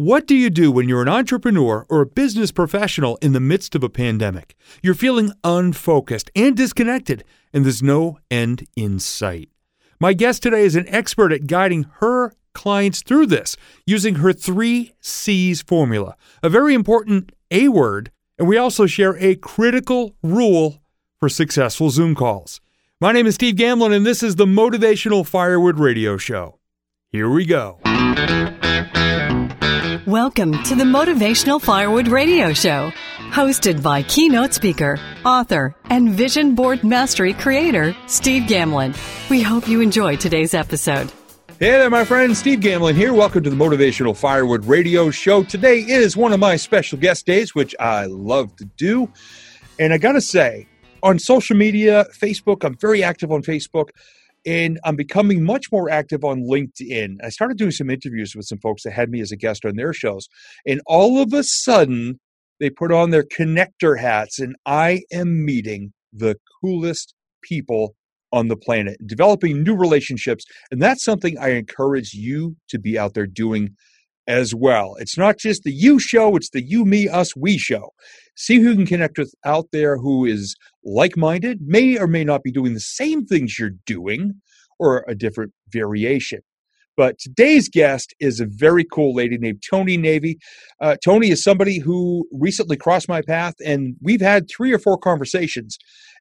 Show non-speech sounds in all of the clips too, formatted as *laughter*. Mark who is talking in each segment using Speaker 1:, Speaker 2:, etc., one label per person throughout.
Speaker 1: What do you do when you're an entrepreneur or a business professional in the midst of a pandemic? You're feeling unfocused and disconnected, and there's no end in sight. My guest today is an expert at guiding her clients through this using her three C's formula, a very important A word, and we also share a critical rule for successful Zoom calls. My name is Steve Gamlin, and this is the Motivational Firewood Radio Show. Here we go.
Speaker 2: Welcome to the Motivational Firewood Radio Show, hosted by keynote speaker, author, and vision board mastery creator, Steve Gamlin. We hope you enjoy today's episode.
Speaker 1: Hey there, my friend. Steve Gamlin here. Welcome to the Motivational Firewood Radio Show. Today is one of my special guest days, which I love to do. And I got to say, on social media, Facebook, I'm very active on Facebook and I'm becoming much more active on LinkedIn. I started doing some interviews with some folks that had me as a guest on their shows, and all of a sudden they put on their connector hats, and I am meeting the coolest people on the planet, developing new relationships, and that's something I encourage you to be out there doing as well. It's not just the you show, it's the you, me, us, we show. See who you can connect with out there who is like minded, may or may not be doing the same things you're doing or a different variation. But today's guest is a very cool lady named Toni Navy. Uh, Toni is somebody who recently crossed my path, and we've had three or four conversations.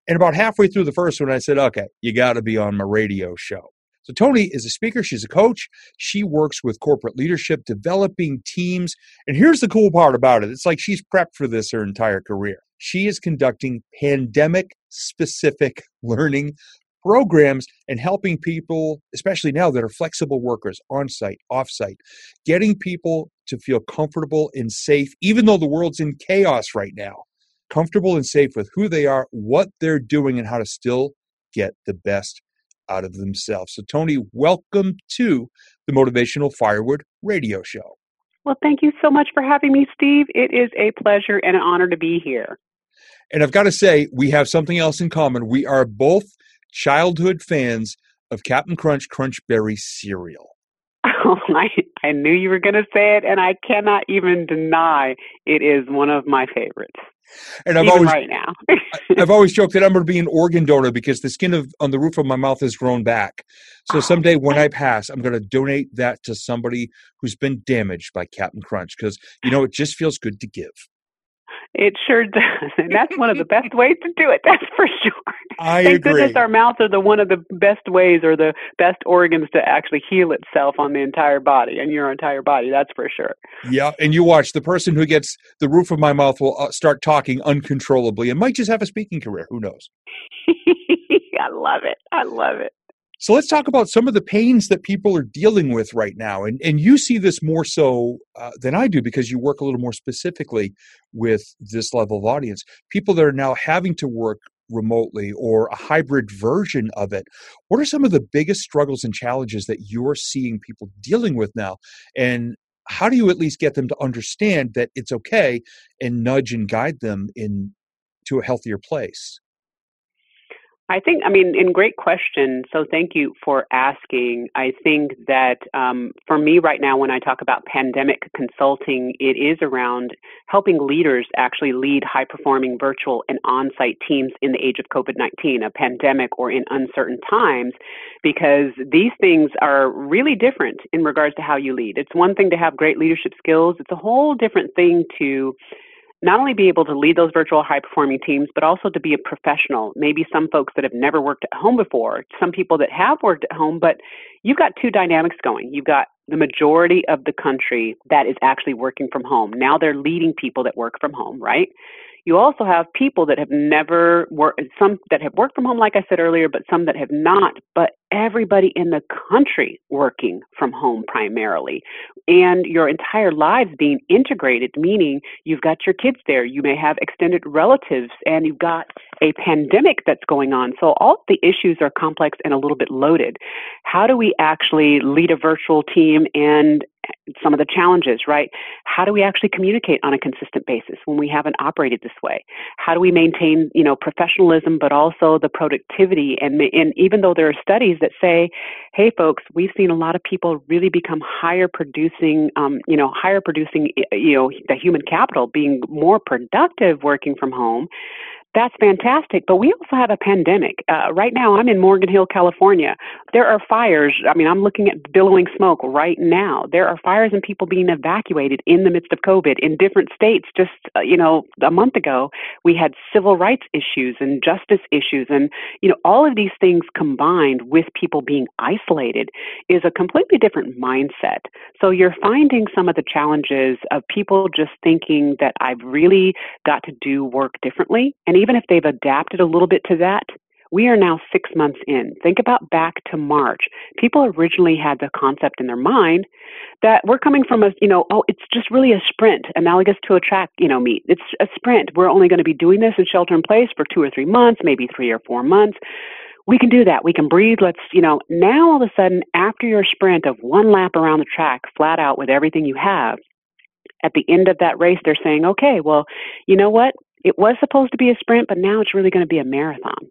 Speaker 1: And about halfway through the first one, I said, okay, you got to be on my radio show. So, Toni is a speaker, she's a coach. She works with corporate leadership, developing teams. And here's the cool part about it it's like she's prepped for this her entire career. She is conducting pandemic specific *laughs* learning programs and helping people, especially now that are flexible workers on site, off site, getting people to feel comfortable and safe, even though the world's in chaos right now, comfortable and safe with who they are, what they're doing, and how to still get the best out of themselves. So, Toni, welcome to the Motivational Firewood Radio Show.
Speaker 3: Well, thank you so much for having me, Steve. It is a pleasure and an honor to be here.
Speaker 1: And I've got to say, we have something else in common. We are both childhood fans of Captain Crunch Crunch Berry cereal. *laughs*
Speaker 3: Oh, I, I knew you were going to say it, and I cannot even deny it is one of my favorites.
Speaker 1: And I've
Speaker 3: Even
Speaker 1: always
Speaker 3: right now.
Speaker 1: I've always joked that I'm going to be an organ donor because the skin of on the roof of my mouth has grown back. So
Speaker 3: Oh,
Speaker 1: someday when I pass, I'm going to donate that to somebody who's been damaged by Captain Crunch because you know it just feels good to give.
Speaker 3: It sure does, and *laughs* that's one of the best ways to do it. That's for sure. *laughs*
Speaker 1: I
Speaker 3: Thank
Speaker 1: agree.
Speaker 3: goodness our mouths are the one of the best ways or the best organs to actually heal itself on the entire body and your entire body. That's for sure.
Speaker 1: Yeah, and you watch the person who gets the roof of my mouth will uh, start talking uncontrollably and might just have a speaking career. Who knows? *laughs*
Speaker 3: I love it. I love it.
Speaker 1: So let's talk about some of the pains that people are dealing with right now, and and you see this more so uh, than I do because you work a little more specifically with this level of audience. People that are now having to work remotely or a hybrid version of it. What are some of the biggest struggles and challenges that you're seeing people dealing with now, and how do you at least get them to understand that it's okay and nudge and guide them in to a healthier place?
Speaker 3: I think, I mean, in great question. So thank you for asking. I think that um, for me right now, when I talk about pandemic consulting, it is around helping leaders actually lead high performing virtual and on site teams in the age of COVID 19, a pandemic or in uncertain times, because these things are really different in regards to how you lead. It's one thing to have great leadership skills, it's a whole different thing to not only be able to lead those virtual high performing teams, but also to be a professional. Maybe some folks that have never worked at home before, some people that have worked at home, but you've got two dynamics going. You've got the majority of the country that is actually working from home. Now they're leading people that work from home, right? You also have people that have never worked, some that have worked from home, like I said earlier, but some that have not, but everybody in the country working from home primarily. And your entire lives being integrated, meaning you've got your kids there, you may have extended relatives, and you've got a pandemic that's going on. So all the issues are complex and a little bit loaded. How do we actually lead a virtual team and some of the challenges, right? How do we actually communicate on a consistent basis when we haven't operated this way? How do we maintain, you know, professionalism, but also the productivity? And, and even though there are studies that say, hey, folks, we've seen a lot of people really become higher producing, um, you know, higher producing, you know, the human capital being more productive working from home that's fantastic. But we also have a pandemic. Uh, right now, I'm in Morgan Hill, California. There are fires. I mean, I'm looking at billowing smoke right now. There are fires and people being evacuated in the midst of COVID in different states. Just, uh, you know, a month ago, we had civil rights issues and justice issues. And, you know, all of these things combined with people being isolated is a completely different mindset. So you're finding some of the challenges of people just thinking that I've really got to do work differently. And even if they've adapted a little bit to that, we are now six months in. Think about back to March. People originally had the concept in their mind that we're coming from a, you know, oh, it's just really a sprint, analogous to a track, you know, meet. It's a sprint. We're only going to be doing this in shelter in place for two or three months, maybe three or four months. We can do that. We can breathe. Let's, you know, now all of a sudden, after your sprint of one lap around the track, flat out with everything you have, at the end of that race, they're saying, okay, well, you know what? It was supposed to be a sprint, but now it's really going to be a marathon.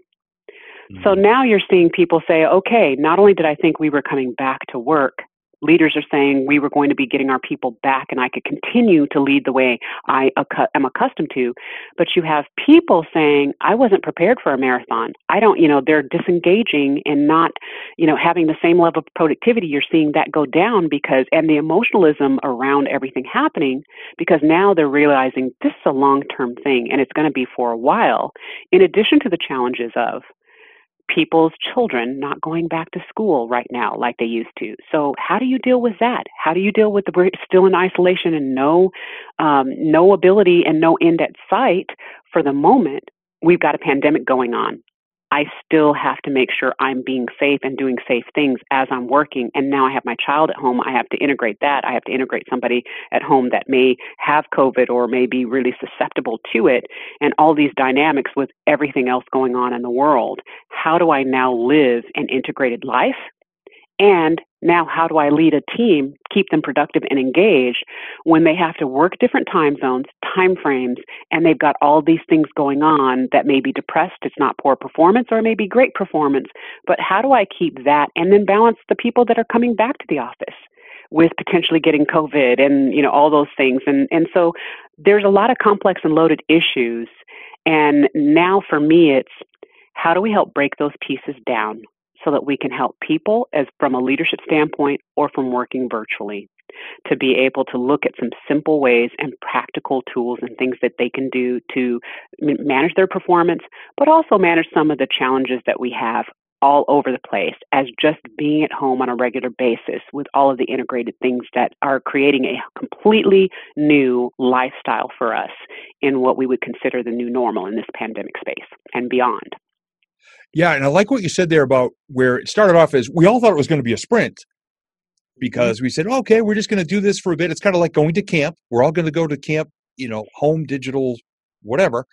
Speaker 3: Mm-hmm. So now you're seeing people say, okay, not only did I think we were coming back to work, leaders are saying we were going to be getting our people back and I could continue to lead the way I am accustomed to. But you have people saying, I wasn't prepared for a marathon. I don't, you know, they're disengaging and not, you know, having the same level of productivity. You're seeing that go down because, and the emotionalism around everything happening because now they're realizing this is a long term thing and it's going to be for a while, in addition to the challenges of, people's children not going back to school right now like they used to. So how do you deal with that? How do you deal with the still in isolation and no um, no ability and no end at sight for the moment? We've got a pandemic going on. I still have to make sure I'm being safe and doing safe things as I'm working. And now I have my child at home. I have to integrate that. I have to integrate somebody at home that may have COVID or may be really susceptible to it and all these dynamics with everything else going on in the world. How do I now live an integrated life and now, how do I lead a team, keep them productive and engaged when they have to work different time zones, time frames, and they've got all these things going on that may be depressed, it's not poor performance, or maybe great performance. But how do I keep that and then balance the people that are coming back to the office? with potentially getting COVID and you know all those things and and so there's a lot of complex and loaded issues and now for me it's how do we help break those pieces down so that we can help people as from a leadership standpoint or from working virtually to be able to look at some simple ways and practical tools and things that they can do to manage their performance, but also manage some of the challenges that we have all over the place as just being at home on a regular basis with all of the integrated things that are creating a completely new lifestyle for us in what we would consider the new normal in this pandemic space and beyond.
Speaker 1: Yeah, and I like what you said there about where it started off as we all thought it was going to be a sprint mm-hmm. because we said, okay, we're just going to do this for a bit. It's kind of like going to camp. We're all going to go to camp, you know, home, digital, whatever,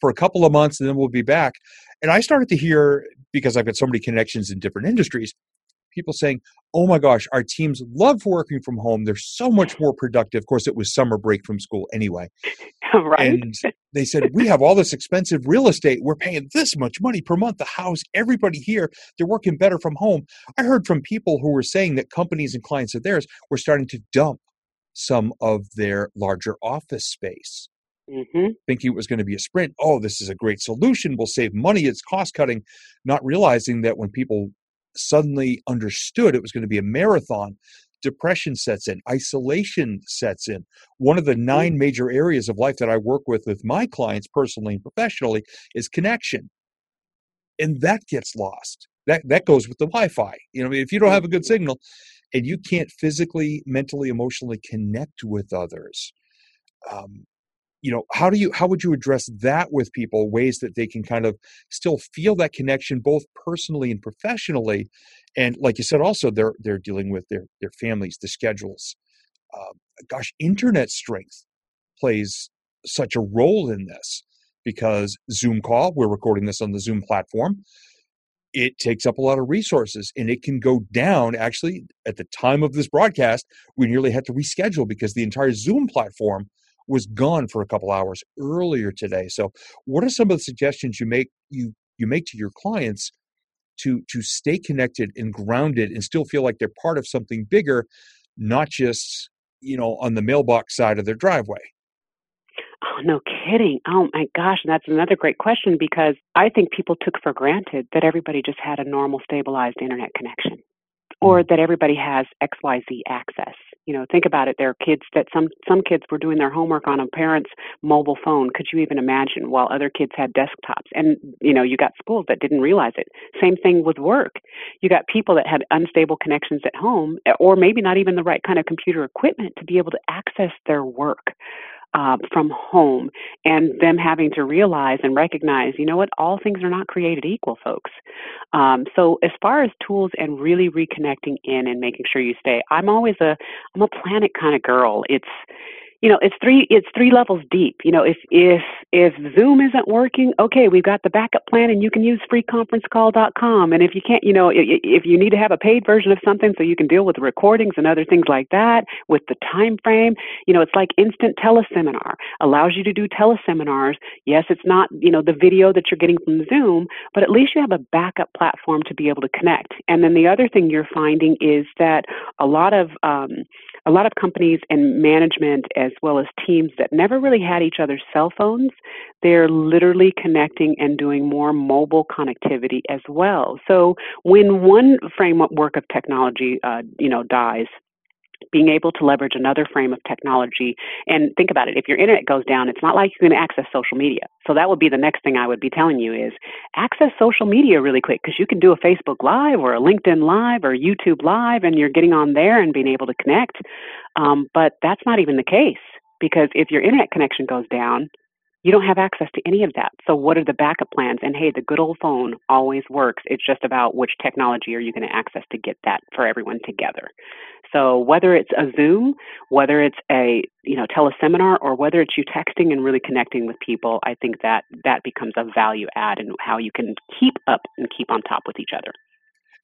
Speaker 1: for a couple of months, and then we'll be back. And I started to hear, because I've got so many connections in different industries, people saying, "Oh my gosh, our teams love working from home. They're so much more productive." Of course, it was summer break from school anyway. *laughs*
Speaker 3: right.
Speaker 1: And they said, "We have all this expensive real estate. We're paying this much money per month. The house, everybody here, they're working better from home." I heard from people who were saying that companies and clients of theirs were starting to dump some of their larger office space. Mm-hmm. Thinking it was going to be a sprint. Oh, this is a great solution. We'll save money. It's cost cutting. Not realizing that when people suddenly understood it was going to be a marathon, depression sets in, isolation sets in. One of the mm-hmm. nine major areas of life that I work with with my clients personally and professionally is connection. And that gets lost. That that goes with the Wi-Fi. You know, if you don't have a good mm-hmm. signal and you can't physically, mentally, emotionally connect with others, um, you know how do you how would you address that with people ways that they can kind of still feel that connection both personally and professionally and like you said also they're they're dealing with their their families the schedules uh, gosh internet strength plays such a role in this because zoom call we're recording this on the zoom platform it takes up a lot of resources and it can go down. Actually, at the time of this broadcast, we nearly had to reschedule because the entire Zoom platform was gone for a couple hours earlier today. So, what are some of the suggestions you make you you make to your clients to to stay connected and grounded and still feel like they're part of something bigger, not just you know on the mailbox side of their driveway?
Speaker 3: Oh, no kidding. Oh my gosh, that's another great question because I think people took for granted that everybody just had a normal stabilized internet connection or that everybody has XYZ access. You know, think about it. There are kids that some some kids were doing their homework on a parent's mobile phone. Could you even imagine? While other kids had desktops, and you know, you got schools that didn't realize it. Same thing with work. You got people that had unstable connections at home, or maybe not even the right kind of computer equipment to be able to access their work uh, from home and them having to realize and recognize, you know what, all things are not created equal, folks. Um, so as far as tools and really reconnecting in and making sure you stay, I'm always a I'm a planet kind of girl. It's you know it's three it's three levels deep. You know if if if zoom isn't working okay we've got the backup plan and you can use freeconferencecall.com and if you can't you know if you need to have a paid version of something so you can deal with recordings and other things like that with the time frame you know it's like instant teleseminar. Allows you to do teleseminars. Yes it's not you know the video that you're getting from zoom but at least you have a backup platform to be able to connect. And then the other thing you're finding is that a lot of um, a lot of companies and management as well as teams that never really had each other's cell phones, they're literally connecting and doing more mobile connectivity as well. So when one framework of technology, uh, you know, dies, being able to leverage another frame of technology. And think about it, if your internet goes down, it's not like you're going to access social media. So that would be the next thing I would be telling you is access social media really quick because you can do a Facebook Live or a LinkedIn Live or YouTube Live and you're getting on there and being able to connect. Um, but that's not even the case because if your internet connection goes down, you don't have access to any of that. So what are the backup plans? And hey, the good old phone always works. It's just about which technology are you going to access to get that for everyone together. So whether it's a Zoom, whether it's a you know teleseminar, or whether it's you texting and really connecting with people, I think that that becomes a value add and how you can keep up and keep on top with each other.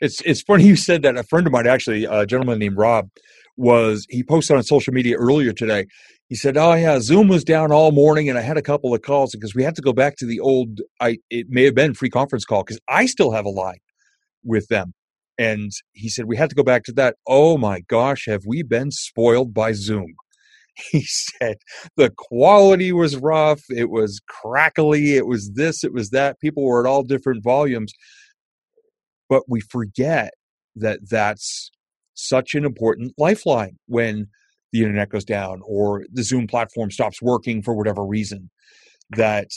Speaker 1: It's it's funny you said that. A friend of mine, actually, a gentleman named Rob, was he posted on social media earlier today. He said, "Oh yeah, Zoom was down all morning, and I had a couple of calls because we had to go back to the old. I it may have been free conference call because I still have a line with them." And he said, We had to go back to that. Oh my gosh, have we been spoiled by Zoom? *laughs* He said, The quality was rough. It was crackly. It was this, it was that. People were at all different volumes. But we forget that that's such an important lifeline when the internet goes down or the Zoom platform stops working for whatever reason. That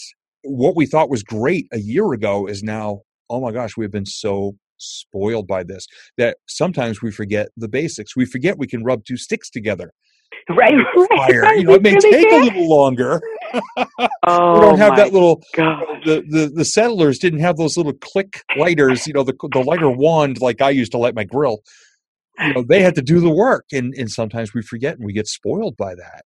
Speaker 1: what we thought was great a year ago is now, oh my gosh, we've been so spoiled by this that sometimes we forget the basics. We forget we can rub two sticks together.
Speaker 3: Right,
Speaker 1: fire. *laughs* Right. You know, it may really take a little longer.
Speaker 3: oh, *laughs*
Speaker 1: we don't have that little. The, the the settlers didn't have those little click lighters. You know, the the lighter wand like I used to light my grill. You know, they had to do the work, and and sometimes we forget and we get spoiled by that.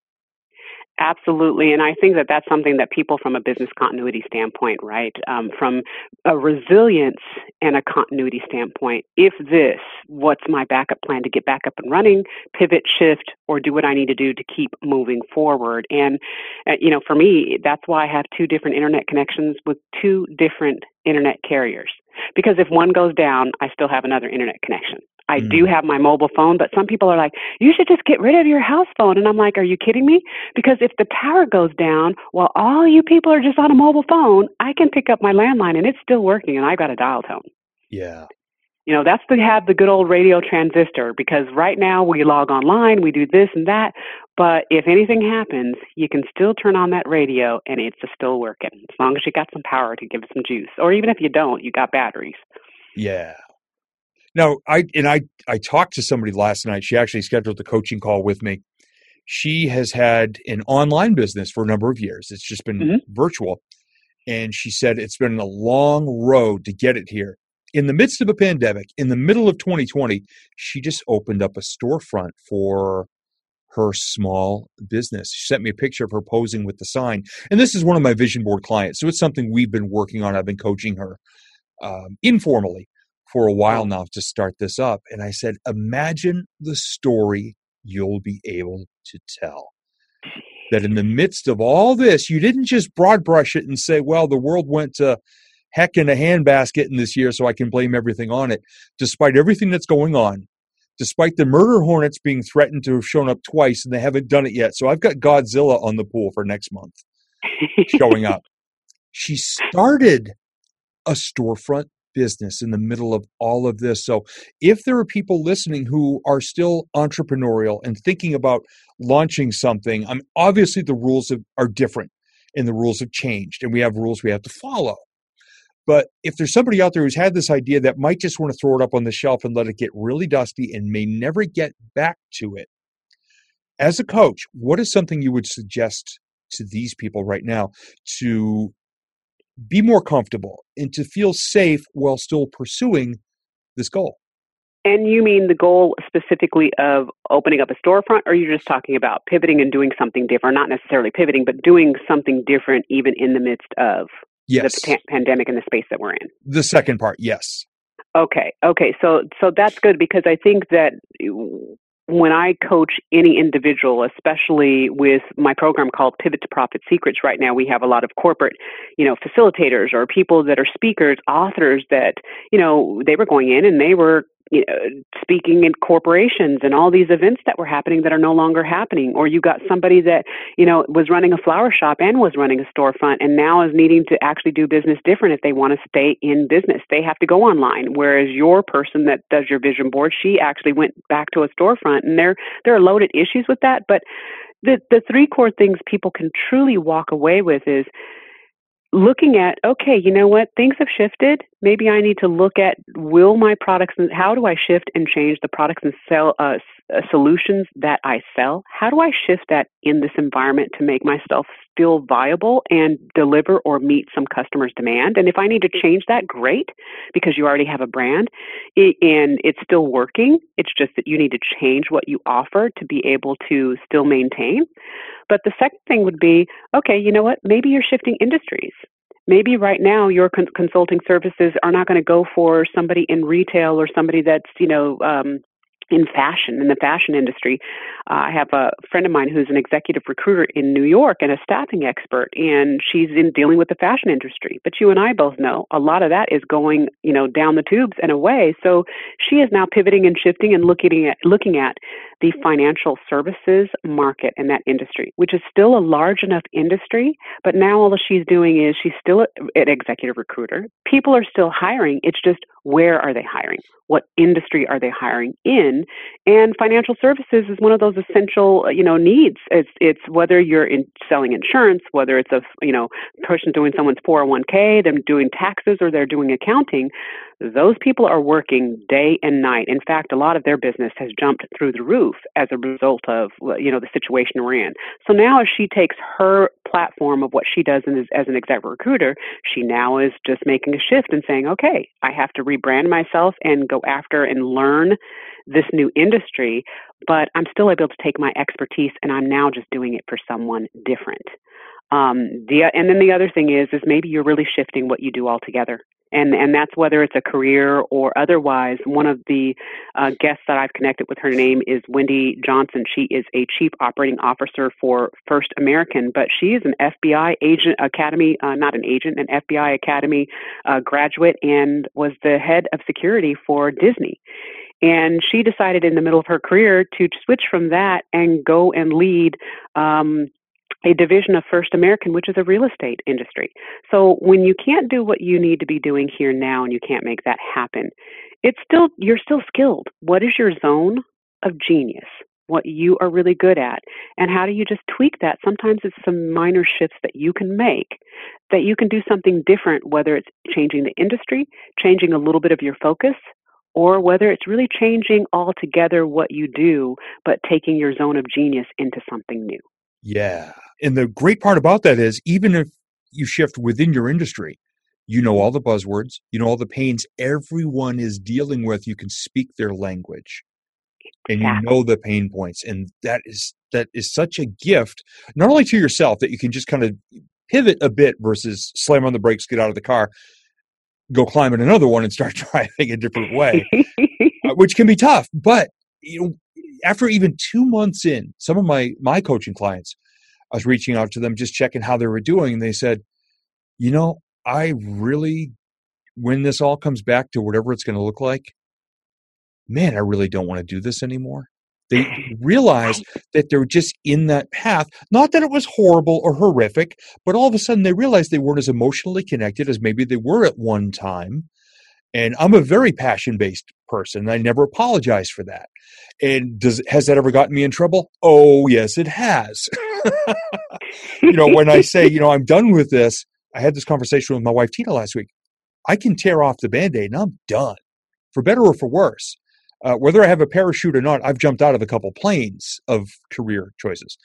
Speaker 3: Absolutely. And I think that that's something that people from a business continuity standpoint, right? Um, from a resilience and a continuity standpoint, if this, what's my backup plan to get back up and running, pivot, shift, or do what I need to do to keep moving forward? And, uh, you know, for me, that's why I have two different internet connections with two different internet carriers. Because if one goes down, I still have another internet connection. I mm. do have my mobile phone, but some people are like, you should just get rid of your house phone. And I'm like, are you kidding me? Because if the tower goes down while all you people are just on a mobile phone, I can pick up my landline and it's still working and I've got a dial tone.
Speaker 1: Yeah.
Speaker 3: You know, that's to have the good old radio transistor because right now we log online, we do this and that. But if anything happens, you can still turn on that radio and it's still working as long as you got some power to give it some juice. Or even if you don't, you got batteries.
Speaker 1: Yeah. Now, I and I I talked to somebody last night. She actually scheduled the coaching call with me. She has had an online business for a number of years. It's just been mm-hmm. virtual. And she said it's been a long road to get it here. In the midst of a pandemic, in the middle of 2020, she just opened up a storefront for her small business. She sent me a picture of her posing with the sign. And this is one of my vision board clients. So it's something we've been working on. I've been coaching her um, informally for a while now to start this up. And I said, imagine the story you'll be able to tell. That in the midst of all this, you didn't just broad brush it and say, well, the world went to heck in a handbasket in this year, so I can blame everything on it. Despite everything that's going on, despite the murder hornets being threatened to have shown up twice and they haven't done it yet. So I've got Godzilla on the pool for next month showing up. *laughs* She started a storefront business in the middle of all of this. So if there are people listening who are still entrepreneurial and thinking about launching something, I'm obviously the rules have, are different and the rules have changed and we have rules we have to follow. But if there's somebody out there who's had this idea that might just want to throw it up on the shelf and let it get really dusty and may never get back to it, as a coach, what is something you would suggest to these people right now to be more comfortable and to feel safe while still pursuing this goal?
Speaker 3: And you mean the goal specifically of opening up a storefront, or are you just talking about pivoting and doing something different? Not necessarily pivoting, but doing something different even in the midst of
Speaker 1: yes.
Speaker 3: the pa- pandemic and the space that we're in.
Speaker 1: The second part, yes.
Speaker 3: Okay, okay, so so that's good because I think that when I coach any individual, especially with my program called Pivot to Profit Secrets, right now we have a lot of corporate, you know, facilitators or people that are speakers, authors that, you know, they were going in and they were you know, speaking in corporations and all these events that were happening that are no longer happening. Or you got somebody that, you know, was running a flower shop and was running a storefront and now is needing to actually do business different if they want to stay in business. They have to go online. Whereas your person that does your vision board, she actually went back to a storefront and there there are loaded issues with that. But the the three core things people can truly walk away with is looking at okay you know what? Things have shifted. Maybe i need to look at will my products how do i shift and change the products and sell uh, uh, solutions that i sell how do i shift that in this environment to make myself still viable and deliver or meet some customers demand and if i need to change that great because you already have a brand and it's still working it's just that you need to change what you offer to be able to still maintain but the second thing would be okay, you know what? Maybe you're shifting industries. Maybe right now your con- consulting services are not going to go for somebody in retail or somebody that's, you know, um, in fashion, in the fashion industry. Uh, I have a friend of mine who's an executive recruiter in New York and a staffing expert, and she's in dealing with the fashion industry. But you and I both know a lot of that is going, you know, down the tubes and away. So she is now pivoting and shifting and looking at looking at the financial services market and that industry, which is still a large enough industry. But now all she's doing is she's still an executive recruiter. People are still hiring. It's just where are they hiring? What industry are they hiring in? And financial services is one of those essential, you know, needs. It's it's whether you're in selling insurance, whether it's a you know person doing someone's 401k, them doing taxes, or they're doing accounting those people are working day and night. In fact, a lot of their business has jumped through the roof as a result of you know the situation we're in. So now, as she takes her platform of what she does as, as an executive recruiter, she now is just making a shift and saying, "Okay, I have to rebrand myself and go after and learn this new industry, but I'm still able to take my expertise and I'm now just doing it for someone different." Um, the, and then the other thing is, is maybe you're really shifting what you do altogether and and that's whether it's a career or otherwise. One of the uh, guests that I've connected with, her name is Wendy Johnson. She is a chief operating officer for First American, but she is an FBI agent academy, uh, not an agent, an FBI academy uh, graduate, and was the head of security for Disney. And she decided in the middle of her career to switch from that and go and lead um, a division of First American, which is a real estate industry. So when you can't do what you need to be doing here now and you can't make that happen, it's still you're still skilled. What is your zone of genius? What you are really good at, and how do you just tweak that? Sometimes it's some minor shifts that you can make that you can do something different, whether it's changing the industry, changing a little bit of your focus, or whether it's really changing altogether what you do, but taking your zone of genius into something new.
Speaker 1: Yeah. And the great part about that is even if you shift within your industry, you know all the buzzwords, you know all the pains everyone is dealing with, you can speak their language. And you know the pain points. And that is that is such a gift, not only to yourself that you can just kind of pivot a bit versus slam on the brakes, get out of the car, go climb in another one and start *laughs* driving a different way, *laughs* uh, which can be tough. But you know, after even two months in, some of my my coaching clients, I was reaching out to them, just checking how they were doing, and they said, "You know, I really, when this all comes back to whatever it's going to look like, man, I really don't want to do this anymore." They realized that they're just in that path. Not that it was horrible or horrific, but all of a sudden they realized they weren't as emotionally connected as maybe they were at one time. And I'm a very passion based person. I never apologize for that. And does has that ever gotten me in trouble? Oh, yes, it has. *laughs* you know, when I say, you know, I'm done with this, I had this conversation with my wife Tina last week. I can tear off the band aid and I'm done, for better or for worse. Uh, whether I have a parachute or not, I've jumped out of a couple planes of career choices.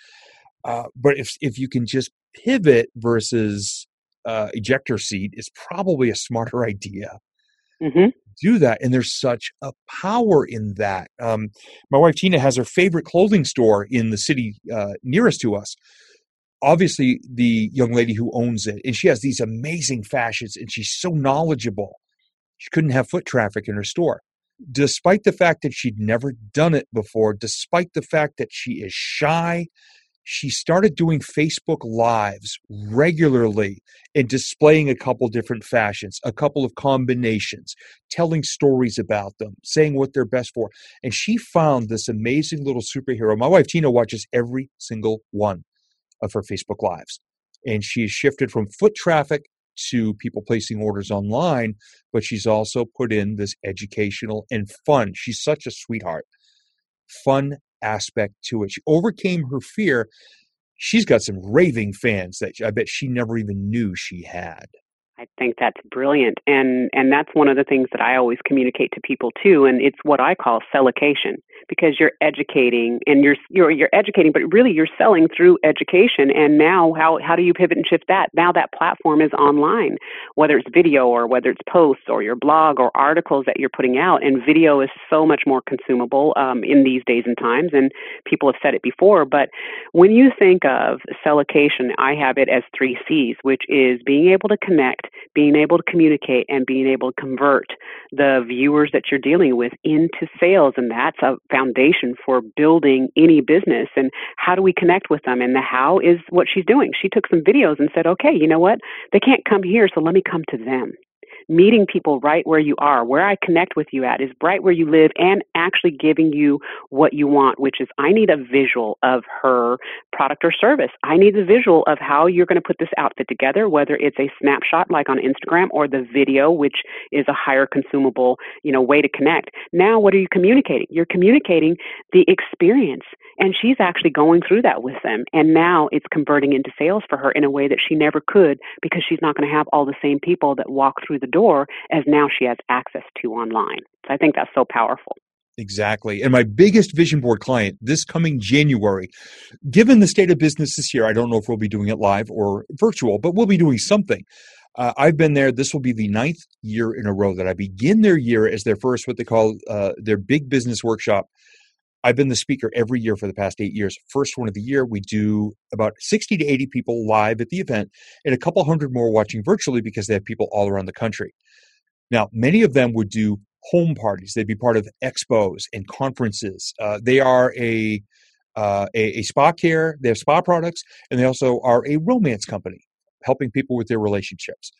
Speaker 1: Uh, but if if you can just pivot versus uh, ejector seat is probably a smarter *laughs* idea. Mm-hmm. Do that, and there's such a power in that. Um, my wife Tina has her favorite clothing store in the city uh, nearest to us. Obviously, the young lady who owns it, and she has these amazing fashions, and she's so knowledgeable. She couldn't have foot traffic in her store despite the fact that she'd never done it before, despite the fact that she is shy, she started doing Facebook Lives regularly and displaying a couple different fashions, a couple of combinations, telling stories about them, saying what they're best for. And she found this amazing little superhero. My wife Tina watches every single one of her Facebook Lives. And she has shifted from foot traffic to people placing orders online, but she's also put in this educational and fun. She's such a sweetheart. Fun aspect to it. She overcame her fear. She's got some raving fans that I bet she never even knew she had.
Speaker 3: I think that's brilliant, and and that's one of the things that I always communicate to people too, and it's what I call sellocation because you're educating and you're you're you're educating, but really you're selling through education. And now, how how do you pivot and shift that? Now that platform is online, whether it's video or whether it's posts or your blog or articles that you're putting out, and video is so much more consumable um, in these days and times. And people have said it before, but when you think of sellocation, I have it as three C's, which is being able to connect being able to communicate and being able to convert the viewers that you're dealing with into sales. And that's a foundation for building any business. And how do we connect with them? And the how is what she's doing. She took some videos and said, okay, you know what? They can't come here, so let me come to them meeting people right where you are. Where I connect with you at is right where you live and actually giving you what you want, which is I need a visual of her product or service. I need a visual of how you're going to put this outfit together, whether it's a snapshot like on Instagram or the video, which is a higher consumable, you know, way to connect. Now, what are you communicating? You're communicating the experience. And she's actually going through that with them. And now it's converting into sales for her in a way that she never could because she's not going to have all the same people that walk through the door as now she has access to online. So I think that's so powerful.
Speaker 1: Exactly. And my biggest vision board client this coming January, given the state of business this year, I don't know if we'll be doing it live or virtual, but we'll be doing something. Uh, I've been there. This will be the ninth year in a row that I begin their year as their first, what they call uh, their big business workshop I've been the speaker every year for the past eight years. First one of the year, we do about 60 to 80 people live at the event and a couple hundred more watching virtually because they have people all around the country. Now, many of them would do home parties. They'd be part of expos and conferences. Uh, they are a, uh, a, a spa care. They have spa products, and they also are a romance company, helping people with their relationships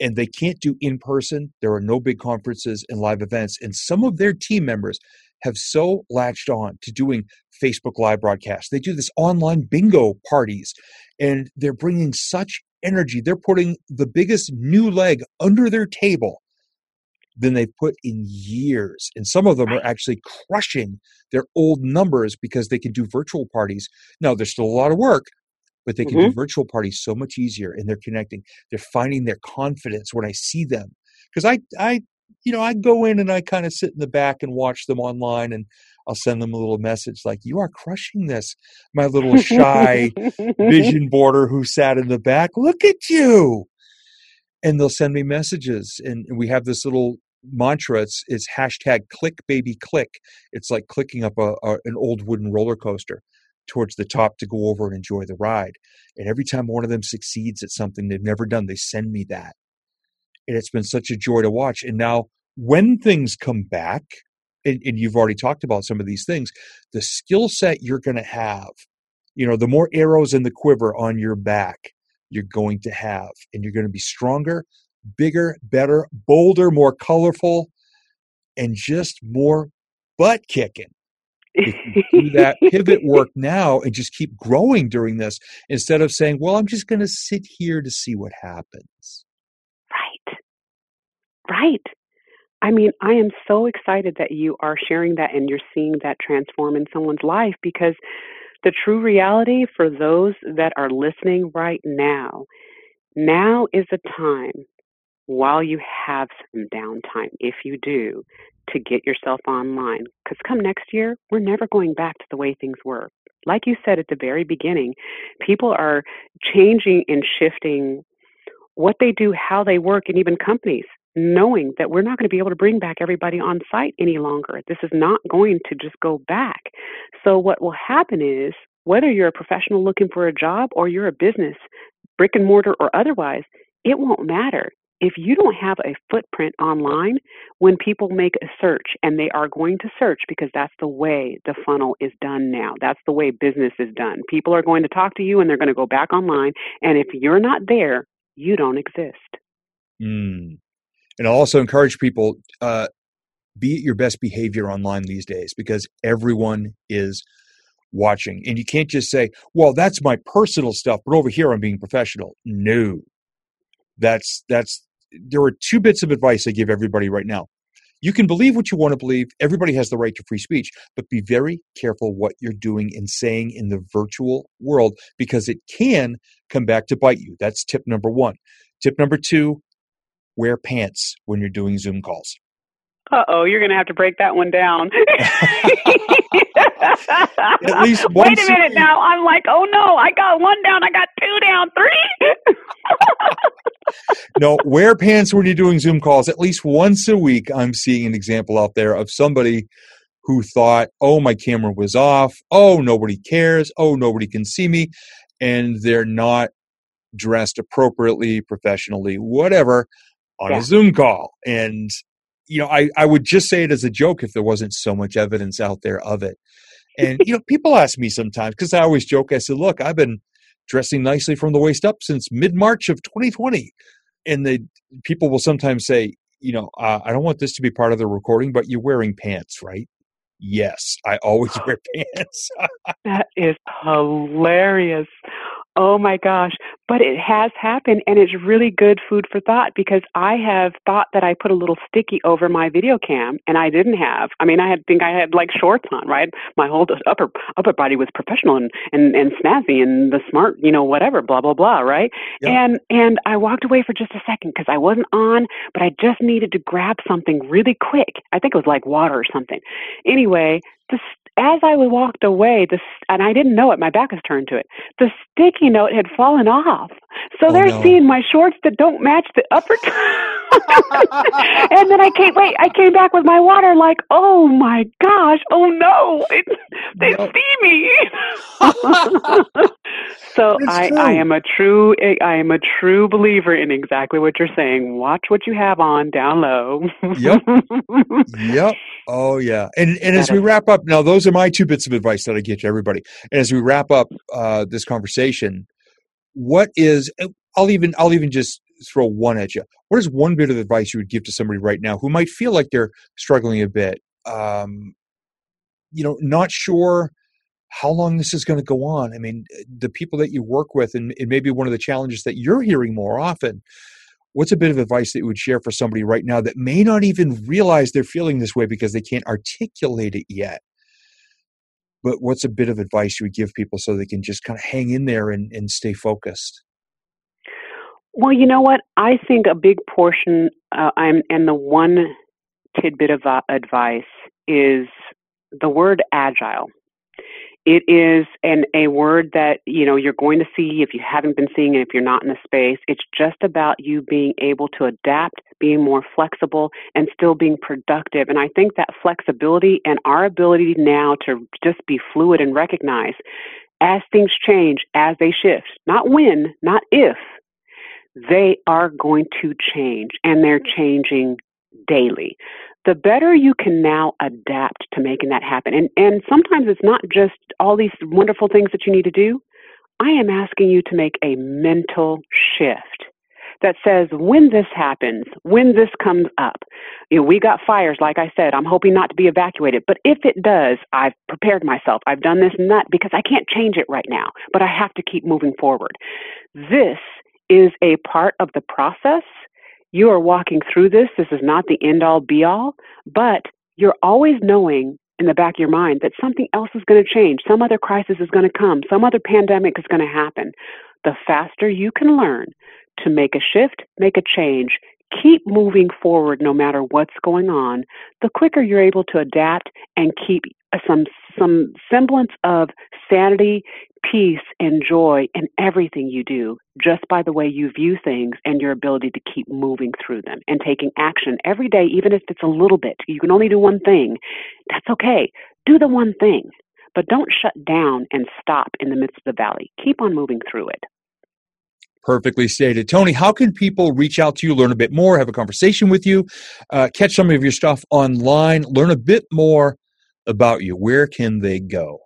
Speaker 1: and they can't do in person. There are no big conferences and live events. And some of their team members have so latched on to doing Facebook live broadcasts. They do this online bingo parties and they're bringing such energy. They're putting the biggest new leg under their table than they've put in years. And some of them are actually crushing their old numbers because they can do virtual parties. Now, there's still a lot of work, but they can mm-hmm. do virtual parties so much easier and they're connecting. They're finding their confidence when I see them. Because I, I you know, I go in and I kind of sit in the back and watch them online and I'll send them a little message like, You are crushing this, my little shy *laughs* vision boarder who sat in the back. Look at you. And they'll send me messages. And we have this little mantra. It's, it's hashtag click baby click. It's like clicking up a, a, an old wooden roller coaster towards the top to go over and enjoy the ride. And every time one of them succeeds at something they've never done, they send me that and it's been such a joy to watch. And now, when things come back, and, and you've already talked about some of these things, the skill set you're going to have, you know, the more arrows in the quiver on your back you're going to have, and you're going to be stronger, bigger, better, bolder, more colorful, and just more butt kicking. If you do that pivot work now and just keep growing during this instead of saying, well, I'm just going to sit here to see what happens.
Speaker 3: Right. Right. I mean, I am so excited that you are sharing that and you're seeing that transform in someone's life because the true reality for those that are listening right now, now is the time while you have some downtime, if you do, to get yourself online. Because come next year, we're never going back to the way things were. Like you said at the very beginning, people are changing and shifting what they do, how they work, and even companies, knowing that we're not going to be able to bring back everybody on site any longer. This is not going to just go back. So, what will happen is whether you're a professional looking for a job or you're a business, brick and mortar or otherwise, it won't matter if you don't have a footprint online, when people make a search, and they are going to search because that's the way the funnel is done now, that's the way business is done. People are going to talk to you and they're going to go back online. And if you're not there, you don't exist.
Speaker 1: Mm. And I'll also encourage people uh, be at your best behavior online these days because everyone is watching. And you can't just say, well, that's my personal stuff, but over here I'm being professional. No, that's that's there are two bits of advice I give everybody right now. You can believe what you want to believe. Everybody has the right to free speech, but be very careful what you're doing and saying in the virtual world because it can come back to bite you. That's tip number one. Tip number two wear pants when you're doing Zoom calls.
Speaker 3: Uh oh, you're going to have to break that one down. *laughs* *laughs*
Speaker 1: At least
Speaker 3: Wait a minute now. I'm like, oh no, I got one down, I got two down, three. *laughs*
Speaker 1: no, wear pants when you're doing Zoom calls. At least once a week, I'm seeing an example out there of somebody who thought, oh, my camera was off. Oh, nobody cares. Oh, nobody can see me. And they're not dressed appropriately, professionally, whatever, on yeah. a Zoom call. And you know, I, I would just say it as a joke if there wasn't so much evidence out there of it. And, you know, people ask me sometimes because I always joke, I said, look, I've been dressing nicely from the waist up since mid March of 2020. And the people will sometimes say, you know, uh, I don't want this to be part of the recording, but you're wearing pants, right? Yes, I always *laughs* wear pants.
Speaker 3: that is hilarious. Oh my gosh. But it has happened and it's really good food for thought because I have thought that I put a little sticky over my video cam and I didn't have. I mean, I had think I had like shorts on, right? My whole upper upper body was professional and and, and snazzy and the smart, you know, whatever, blah blah blah, right? Yep. And and I walked away for just a second because I wasn't on, but I just needed to grab something really quick. I think it was like water or something. Anyway, the as I walked away, the and I didn't know it, my back was turned to it. The sticky note had fallen off, so oh, they're no. seeing my shorts that don't match the upper. *laughs* and then I came. Wait, I came back with my water. Like, oh my gosh! Oh no! It, they no. see me. *laughs* so I, I am a true. Eh, I am a true believer in exactly what you're saying. Watch what you have on down low.
Speaker 1: yep. *laughs* Yep. Oh yeah. And and as we wrap up now, those are my two bits of advice that I give to everybody. And as we wrap up uh, this conversation, what is I'll even I'll even just throw one at you. What is one bit of advice you would give to somebody right now who might feel like they're struggling a bit? Um, you know, not sure how long this is going to go on. I mean, the people that you work with, and it may be one of the challenges that you're hearing more often. What's a bit of advice that you would share for somebody right now that may not even realize they're feeling this way because they can't articulate it yet? But what's a bit of advice you would give people so they can just kind of hang in there and, and stay focused?
Speaker 3: Well, you know what? I think a big portion, uh, I'm, and the one tidbit of uh, advice is the word agile. It is an a word that you know you're going to see if you haven't been seeing it if you're not in the space. It's just about you being able to adapt, being more flexible, and still being productive. And I think that flexibility and our ability now to just be fluid and recognize as things change, as they shift, not when, not if, they are going to change and they're changing daily. The better you can now adapt to making that happen. And, and sometimes it's not just all these wonderful things that you need to do. I am asking you to make a mental shift that says when this happens, when this comes up, you know, we got fires, like I said, I'm hoping not to be evacuated. But if it does, I've prepared myself. I've done this and that because I can't change it right now, but I have to keep moving forward. This is a part of the process. You are walking through this. This is not the end all be all, but you're always knowing in the back of your mind that something else is going to change. Some other crisis is going to come. Some other pandemic is going to happen. The faster you can learn to make a shift, make a change, keep moving forward no matter what's going on, the quicker you're able to adapt and keep uh, some some semblance of sanity, peace, and joy in everything you do, just by the way you view things and your ability to keep moving through them and taking action every day, even if it's a little bit. You can only do one thing. That's okay. Do the one thing, but don't shut down and stop in the midst of the valley. Keep on moving through it.
Speaker 1: Perfectly stated. Toni, how can people reach out to you, learn a bit more, have a conversation with you, uh, catch some of your stuff online, learn a bit more about you? Where can they go?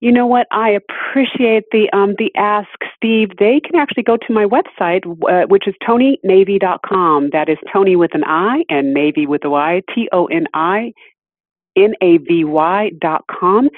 Speaker 3: You know what? I appreciate the um, the ask, Steve. They can actually go to my website, uh, which is toninavy.com. That is Toni with an I and Navy with a Y. T O N I N A V Y dot com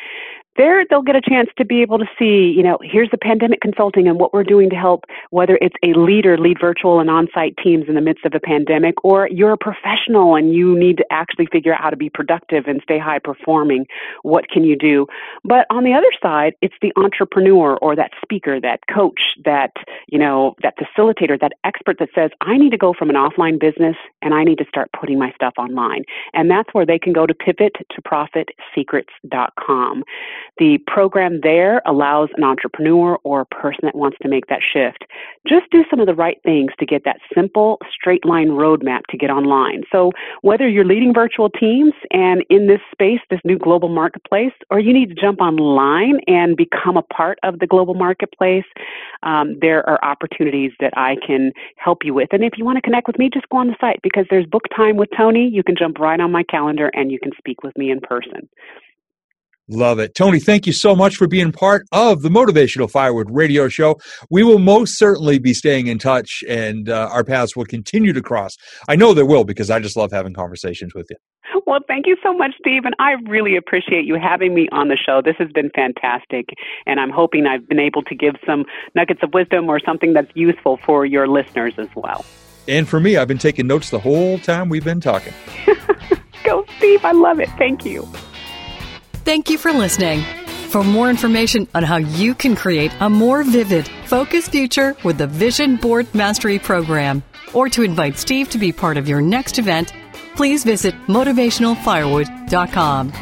Speaker 3: there they'll get a chance to be able to see, you know, here's the pandemic consulting and what we're doing to help, whether it's a leader, lead virtual and on-site teams in the midst of a pandemic, or you're a professional and you need to actually figure out how to be productive and stay high performing. What can you do? But on the other side, it's the entrepreneur or that speaker, that coach, that, you know, that facilitator, that expert that says, I need to go from an offline business and I need to start putting my stuff online. And that's where they can go to pivot to profitsecrets.com. The program there allows an entrepreneur or a person that wants to make that shift just do some of the right things to get that simple straight line roadmap to get online. So whether you're leading virtual teams and in this space, this new global marketplace, or you need to jump online and become a part of the global marketplace, um, there are opportunities that I can help you with. And if you want to connect with me, just go on the site because there's book time with Toni. You can jump right on my calendar and you can speak with me in person.
Speaker 1: Love it. Toni, thank you so much for being part of the Motivational Firewood radio show. We will most certainly be staying in touch and uh, our paths will continue to cross. I know there will because I just love having conversations with you.
Speaker 3: Well, thank you so much, Steve. And I really appreciate you having me on the show. This has been fantastic. And I'm hoping I've been able to give some nuggets of wisdom or something that's useful for your listeners as well.
Speaker 1: And for me, I've been taking notes the whole time we've been talking. *laughs*
Speaker 3: Go, Steve. I love it. Thank you.
Speaker 2: Thank you for listening. For more information on how you can create a more vivid, focused future with the Vision Board Mastery Program, or to invite Steve to be part of your next event, please visit motivationalfirewood.com.